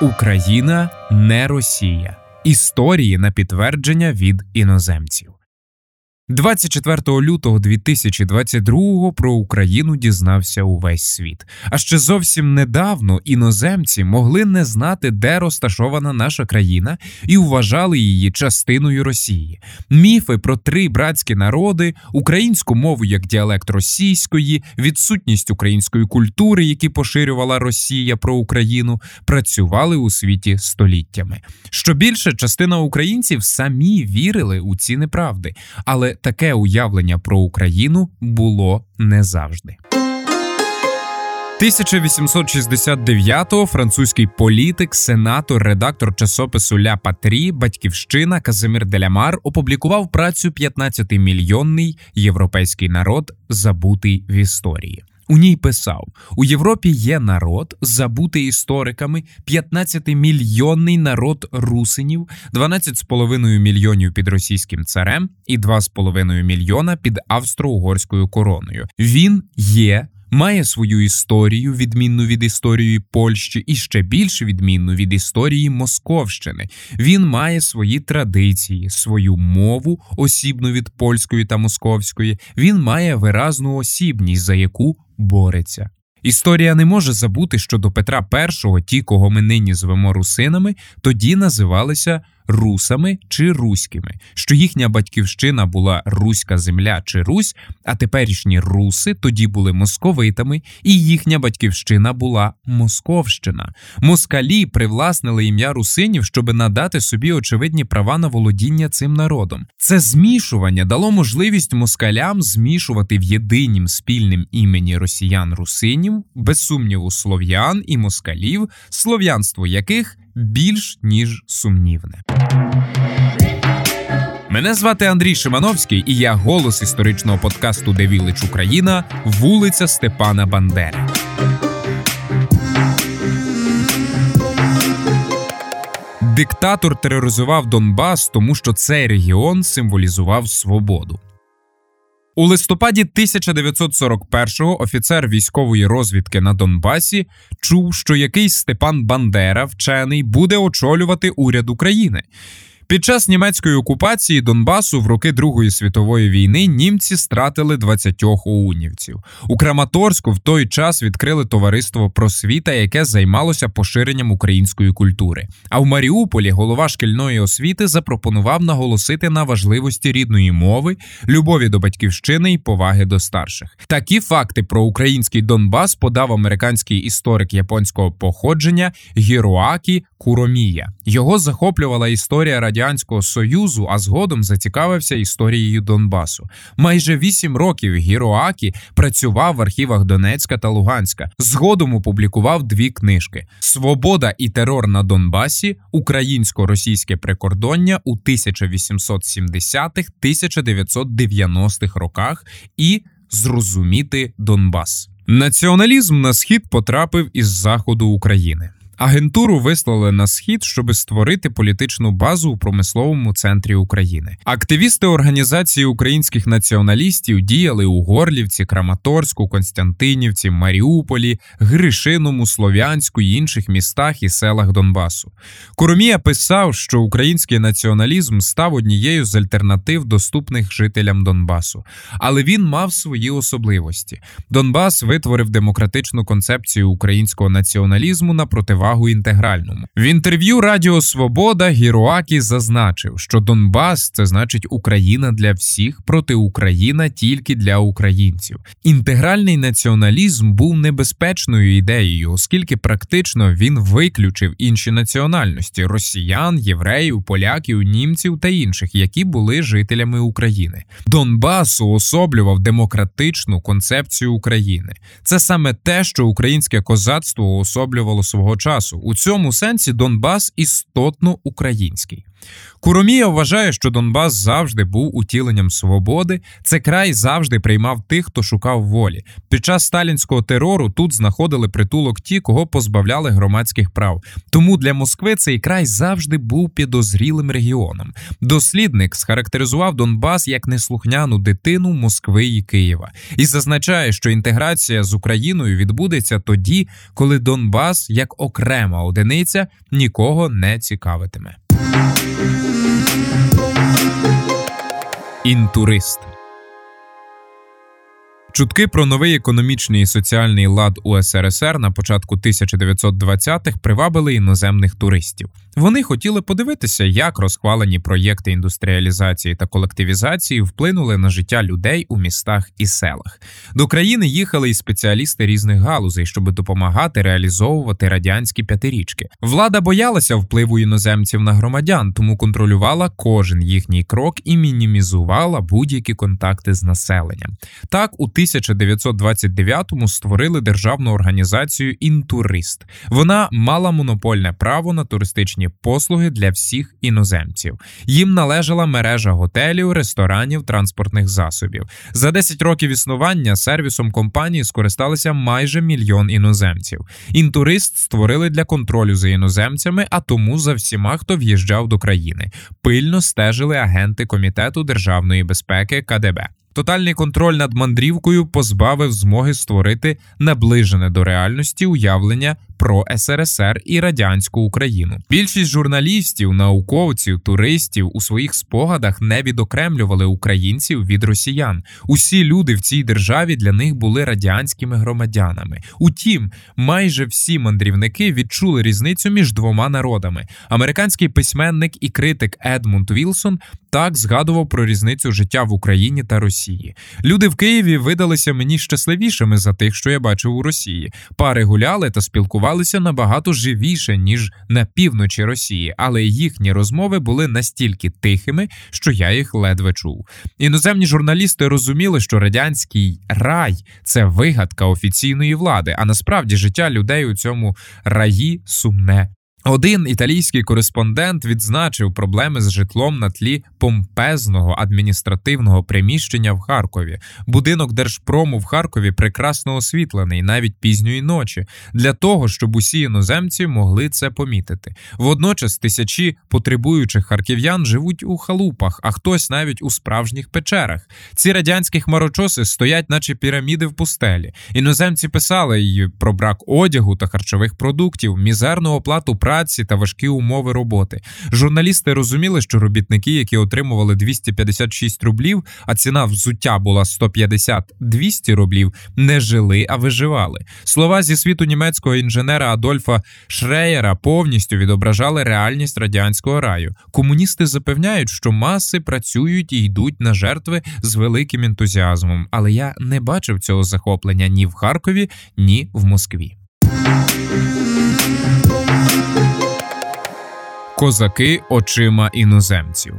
Україна не Росія. Історії на підтвердження від іноземців. 24 лютого 2022 про Україну дізнався увесь світ. А ще зовсім недавно іноземці могли не знати, де розташована наша країна, і вважали її частиною Росії. Міфи про три братські народи, українську мову як діалект російської, відсутність української культури, які поширювала Росія про Україну, працювали у світі століттями. Що більше, частина українців самі вірили у ці неправди, але таке уявлення про Україну було не завжди. 1869-го французький політик, сенатор, редактор часопису Ля Патрі, Батьківщина Казимир Делямар опублікував працю «15-мільйонний європейський народ, забутий в історії. У ній писав: у Європі є народ, забутий істориками, 15-мільйонний народ русинів, 12,5 мільйонів під російським царем і 2,5 мільйона під австро-угорською короною. Він є. Має свою історію, відмінну від історії Польщі, і ще більш відмінну від історії Московщини. Він має свої традиції, свою мову, осібну від польської та московської. Він має виразну осібність, за яку бореться. Історія не може забути, що до Петра І ті, кого ми нині звемо русинами, тоді називалися русами чи руськими, що їхня батьківщина була руська земля чи Русь, а теперішні руси тоді були московитами, і їхня батьківщина була Московщина. Москалі привласнили ім'я русинів, щоби надати собі очевидні права на володіння цим народом. Це змішування дало можливість москалям змішувати в єдинім спільним імені росіян-русинів, без сумніву слов'ян і москалів, слов'янство яких більш ніж сумнівне. Мене звати Андрій Шимановський, і я голос історичного подкасту «Де Вілич Україна, вулиця Степана Бандери. Диктатор тероризував Донбас, тому що цей регіон символізував свободу. У листопаді 1941-го офіцер військової розвідки на Донбасі чув, що якийсь Степан Бандера, вчений, буде очолювати уряд України. Під час німецької окупації Донбасу в роки Другої світової війни німці стратили 20 оунівців. У Краматорську в той час відкрили товариство просвіта, яке займалося поширенням української культури. А в Маріуполі голова шкільної освіти запропонував наголосити на важливості рідної мови, любові до батьківщини і поваги до старших. Такі факти про український Донбас подав американський історик японського походження Гіроакі Куромія. Його захоплювала історія радянського союзу, а згодом зацікавився історією Донбасу. Майже вісім років Гіроакі працював в архівах Донецька та Луганська. Згодом опублікував дві книжки: Свобода і терор на Донбасі, українсько-російське прикордоння у 1870-1990-х роках і Зрозуміти Донбас. Націоналізм на схід потрапив із заходу України. Агентуру вислали на схід, щоб створити політичну базу у промисловому центрі України. Активісти організації українських націоналістів діяли у Горлівці, Краматорську, Константинівці, Маріуполі, Гришиному, Слов'янську і інших містах і селах Донбасу. Коромія писав, що український націоналізм став однією з альтернатив, доступних жителям Донбасу, але він мав свої особливості. Донбас витворив демократичну концепцію українського націоналізму на противагу перевагу інтегральному. В інтерв'ю Радіо Свобода Гіруакі зазначив, що Донбас це значить Україна для всіх, проти Україна тільки для українців. Інтегральний націоналізм був небезпечною ідеєю, оскільки практично він виключив інші національності росіян, євреїв, поляків, німців та інших, які були жителями України. Донбас уособлював демократичну концепцію України. Це саме те, що українське козацтво уособлювало свого часу часу. У цьому сенсі Донбас істотно український. Куромія вважає, що Донбас завжди був утіленням свободи. Це край завжди приймав тих, хто шукав волі. Під час сталінського терору тут знаходили притулок ті, кого позбавляли громадських прав. Тому для Москви цей край завжди був підозрілим регіоном. Дослідник схарактеризував Донбас як неслухняну дитину Москви і Києва і зазначає, що інтеграція з Україною відбудеться тоді, коли Донбас як окрема одиниця нікого не цікавитиме. Inturist. Чутки про новий економічний і соціальний лад у СРСР на початку 1920-х привабили іноземних туристів. Вони хотіли подивитися, як розхвалені проєкти індустріалізації та колективізації вплинули на життя людей у містах і селах. До країни їхали і спеціалісти різних галузей, щоб допомагати реалізовувати радянські п'ятирічки. Влада боялася впливу іноземців на громадян, тому контролювала кожен їхній крок і мінімізувала будь-які контакти з населенням. Так у 1929-му створили державну організацію Інтурист. Вона мала монопольне право на туристичні послуги для всіх іноземців. Їм належала мережа готелів, ресторанів, транспортних засобів. За 10 років існування сервісом компанії скористалися майже мільйон іноземців. Інтурист створили для контролю за іноземцями, а тому за всіма, хто в'їжджав до країни. Пильно стежили агенти комітету державної безпеки КДБ. Тотальний контроль над мандрівкою позбавив змоги створити наближене до реальності уявлення про СРСР і радянську Україну. Більшість журналістів, науковців, туристів у своїх спогадах не відокремлювали українців від росіян. Усі люди в цій державі для них були радянськими громадянами. Утім, майже всі мандрівники відчули різницю між двома народами. Американський письменник і критик Едмунд Вілсон так згадував про різницю життя в Україні та Росії. Люди в Києві видалися мені щасливішими за тих, що я бачив у Росії. Пари гуляли та спілкувалися набагато живіше ніж на півночі Росії, але їхні розмови були настільки тихими, що я їх ледве чув. Іноземні журналісти розуміли, що радянський рай це вигадка офіційної влади, а насправді життя людей у цьому раї сумне один італійський кореспондент відзначив проблеми з житлом на тлі помпезного адміністративного приміщення в Харкові. Будинок держпрому в Харкові прекрасно освітлений навіть пізньої ночі, для того, щоб усі іноземці могли це помітити. Водночас тисячі потребуючих харків'ян живуть у халупах, а хтось навіть у справжніх печерах. Ці радянські хмарочоси стоять, наче піраміди в пустелі. Іноземці писали й про брак одягу та харчових продуктів, мізерну оплату праці праці та важкі умови роботи. Журналісти розуміли, що робітники, які отримували 256 рублів, а ціна взуття була 150-200 рублів, не жили, а виживали. Слова зі світу німецького інженера Адольфа Шреєра повністю відображали реальність радянського раю. Комуністи запевняють, що маси працюють і йдуть на жертви з великим ентузіазмом, але я не бачив цього захоплення ні в Харкові, ні в Москві. Козаки очима іноземців.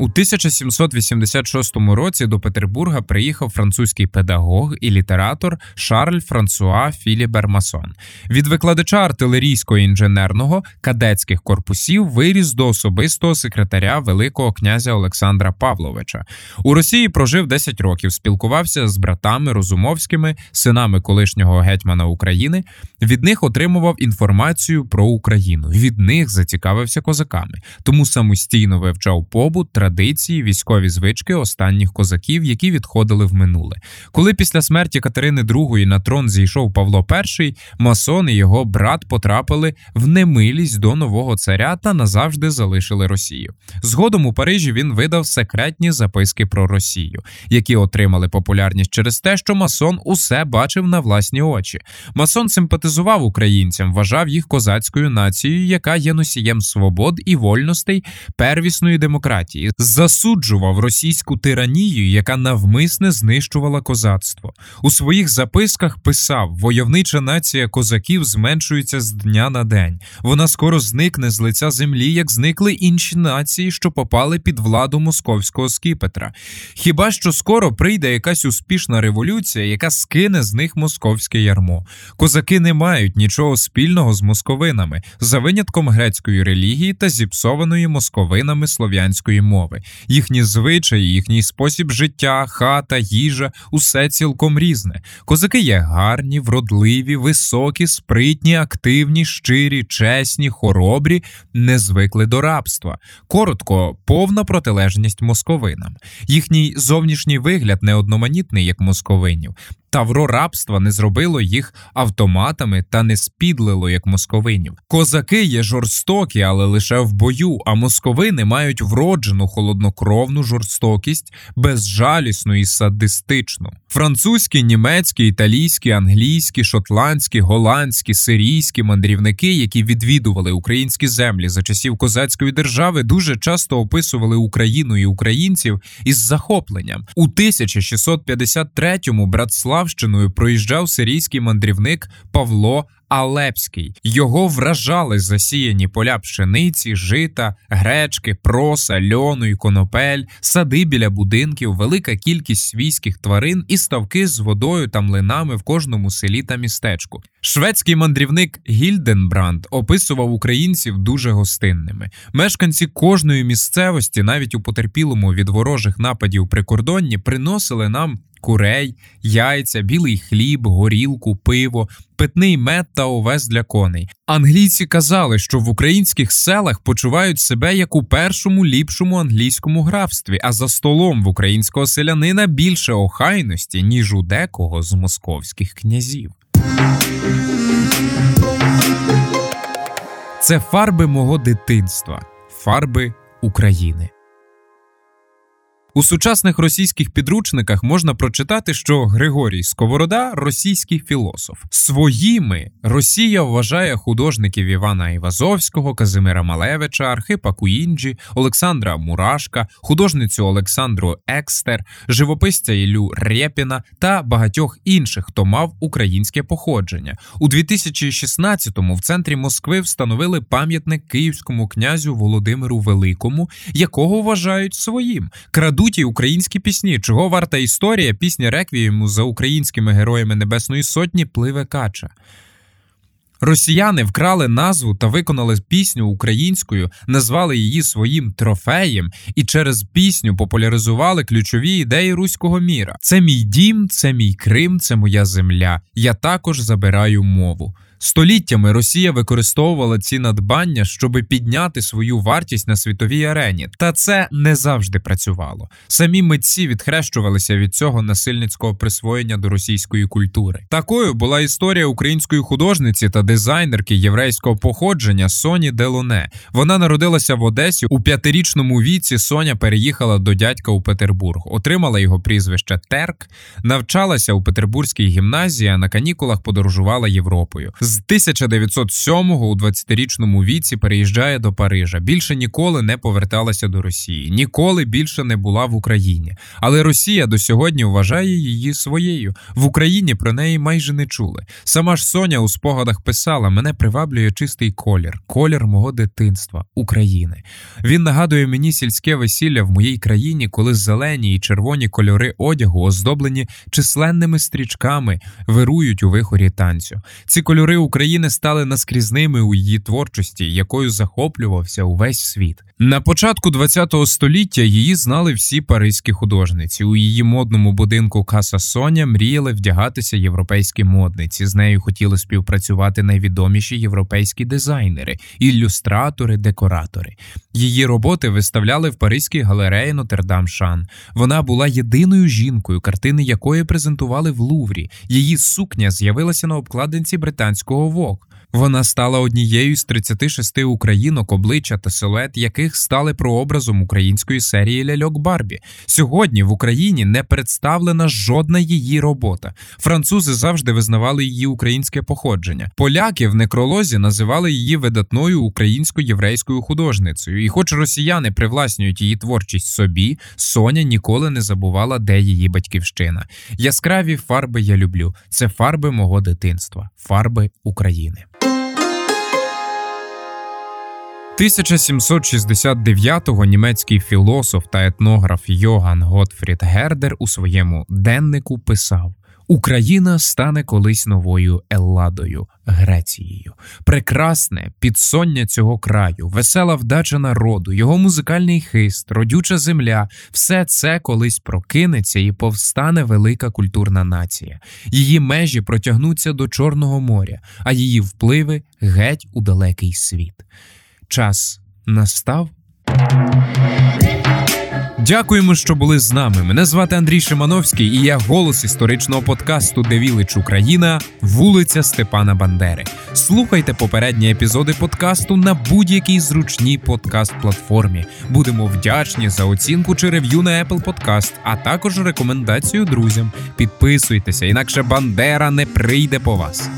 У 1786 році до Петербурга приїхав французький педагог і літератор Шарль Франсуа Філібер Масон. Від викладача артилерійського інженерного кадетських корпусів виріс до особистого секретаря Великого князя Олександра Павловича. У Росії прожив 10 років, спілкувався з братами Розумовськими, синами колишнього гетьмана України. Від них отримував інформацію про Україну. Від них зацікавився козаками, тому самостійно вивчав побут традиції, військові звички останніх козаків, які відходили в минуле. Коли після смерті Катерини II на трон зійшов Павло І, масон і його брат потрапили в немилість до нового царя та назавжди залишили Росію. Згодом у Парижі він видав секретні записки про Росію, які отримали популярність через те, що масон усе бачив на власні очі. Масон симпатизував українцям, вважав їх козацькою нацією, яка є носієм свобод і вольностей первісної демократії. Засуджував російську тиранію, яка навмисне знищувала козацтво. У своїх записках писав: войовнича нація козаків зменшується з дня на день. Вона скоро зникне з лиця землі, як зникли інші нації, що попали під владу московського скіпетра. Хіба що скоро прийде якась успішна революція, яка скине з них московське ярмо? Козаки не мають нічого спільного з московинами, за винятком грецької релігії та зіпсованої московинами слов'янської мови. Їхні звичаї, їхній спосіб життя, хата, їжа усе цілком різне. Козаки є гарні, вродливі, високі, спритні, активні, щирі, чесні, хоробрі, не звикли до рабства. Коротко, повна протилежність московинам. Їхній зовнішній вигляд не одноманітний, як московинів. Тавро рабства не зробило їх автоматами та не спідлило, як московинів. Козаки є жорстокі, але лише в бою. А московини мають вроджену холоднокровну жорстокість, безжалісну і садистичну. Французькі, німецькі, італійські, англійські, шотландські, голландські, сирійські мандрівники, які відвідували українські землі за часів козацької держави, дуже часто описували Україну і українців із захопленням. У 1653-му Братславщиною проїжджав сирійський мандрівник Павло Алепський. Його вражали засіяні поля пшениці, жита, гречки, проса, льону і конопель, сади біля будинків, велика кількість свійських тварин і ставки з водою та млинами в кожному селі та містечку. Шведський мандрівник Гільденбранд описував українців дуже гостинними. Мешканці кожної місцевості, навіть у потерпілому від ворожих нападів прикордонні, приносили нам курей, яйця, білий хліб, горілку, пиво, питний мед та овес для коней. Англійці казали, що в українських селах почувають себе як у першому ліпшому англійському графстві, а за столом в українського селянина більше охайності, ніж у декого з московських князів. Це фарби мого дитинства, фарби України. У сучасних російських підручниках можна прочитати, що Григорій Сковорода російський філософ. Своїми Росія вважає художників Івана Айвазовського, Казимира Малевича, Архипа Куінджі, Олександра Мурашка, художницю Олександру Екстер, живописця Ілю Рєпіна та багатьох інших, хто мав українське походження. У 2016-му в центрі Москви встановили пам'ятник київському князю Володимиру Великому, якого вважають своїм. Крадуть суто українські пісні. Чого варта історія пісні реквієму за українськими героями Небесної Сотні пливе кача. Росіяни вкрали назву та виконали пісню українською, назвали її своїм трофеєм і через пісню популяризували ключові ідеї руського міра. Це мій дім, це мій Крим, це моя земля. Я також забираю мову. Століттями Росія використовувала ці надбання, щоб підняти свою вартість на світовій арені, та це не завжди працювало. Самі митці відхрещувалися від цього насильницького присвоєння до російської культури. Такою була історія української художниці та дизайнерки єврейського походження Соні Делоне. Вона народилася в Одесі у п'ятирічному віці. Соня переїхала до дядька у Петербург, отримала його прізвище Терк, навчалася у Петербурзькій гімназії, а на канікулах подорожувала Європою. З 1907-го у 20-річному віці переїжджає до Парижа. Більше ніколи не поверталася до Росії, ніколи більше не була в Україні. Але Росія до сьогодні вважає її своєю. В Україні про неї майже не чули. Сама ж Соня у спогадах писала: мене приваблює чистий колір, колір мого дитинства, України. Він нагадує мені сільське весілля в моїй країні, коли зелені і червоні кольори одягу, оздоблені численними стрічками, вирують у вихорі танцю. Ці кольори України стали наскрізними у її творчості, якою захоплювався увесь світ. На початку ХХ століття її знали всі паризькі художниці. У її модному будинку Каса Соня мріяли вдягатися європейські модниці. З нею хотіли співпрацювати найвідоміші європейські дизайнери, ілюстратори, декоратори. Її роботи виставляли в Паризькій галереї Нотердам Шан. Вона була єдиною жінкою, картини якої презентували в Луврі. Її сукня з'явилася на обкладинці британського ВОК. Вона стала однією з 36 українок, обличчя та силует яких стали прообразом української серії ляльок Барбі. Сьогодні в Україні не представлена жодна її робота. Французи завжди визнавали її українське походження. Поляки в некролозі називали її видатною українсько-єврейською художницею. І, хоч росіяни привласнюють її творчість собі, Соня ніколи не забувала, де її батьківщина. Яскраві фарби я люблю. Це фарби мого дитинства, фарби України. 1769-го німецький філософ та етнограф Йоган Готфрід Гердер у своєму деннику писав: Україна стане колись новою Елладою, Грецією. Прекрасне підсоння цього краю, весела вдача народу, його музикальний хист, родюча земля все це колись прокинеться і повстане велика культурна нація. Її межі протягнуться до Чорного моря, а її впливи геть у далекий світ. Час настав. Дякуємо, що були з нами. Мене звати Андрій Шимановський, і я голос історичного подкасту Девілич Україна, вулиця Степана Бандери. Слухайте попередні епізоди подкасту на будь-якій зручній подкаст-платформі. Будемо вдячні за оцінку чи рев'ю на Apple Podcast, а також рекомендацію друзям. Підписуйтеся, інакше Бандера не прийде по вас.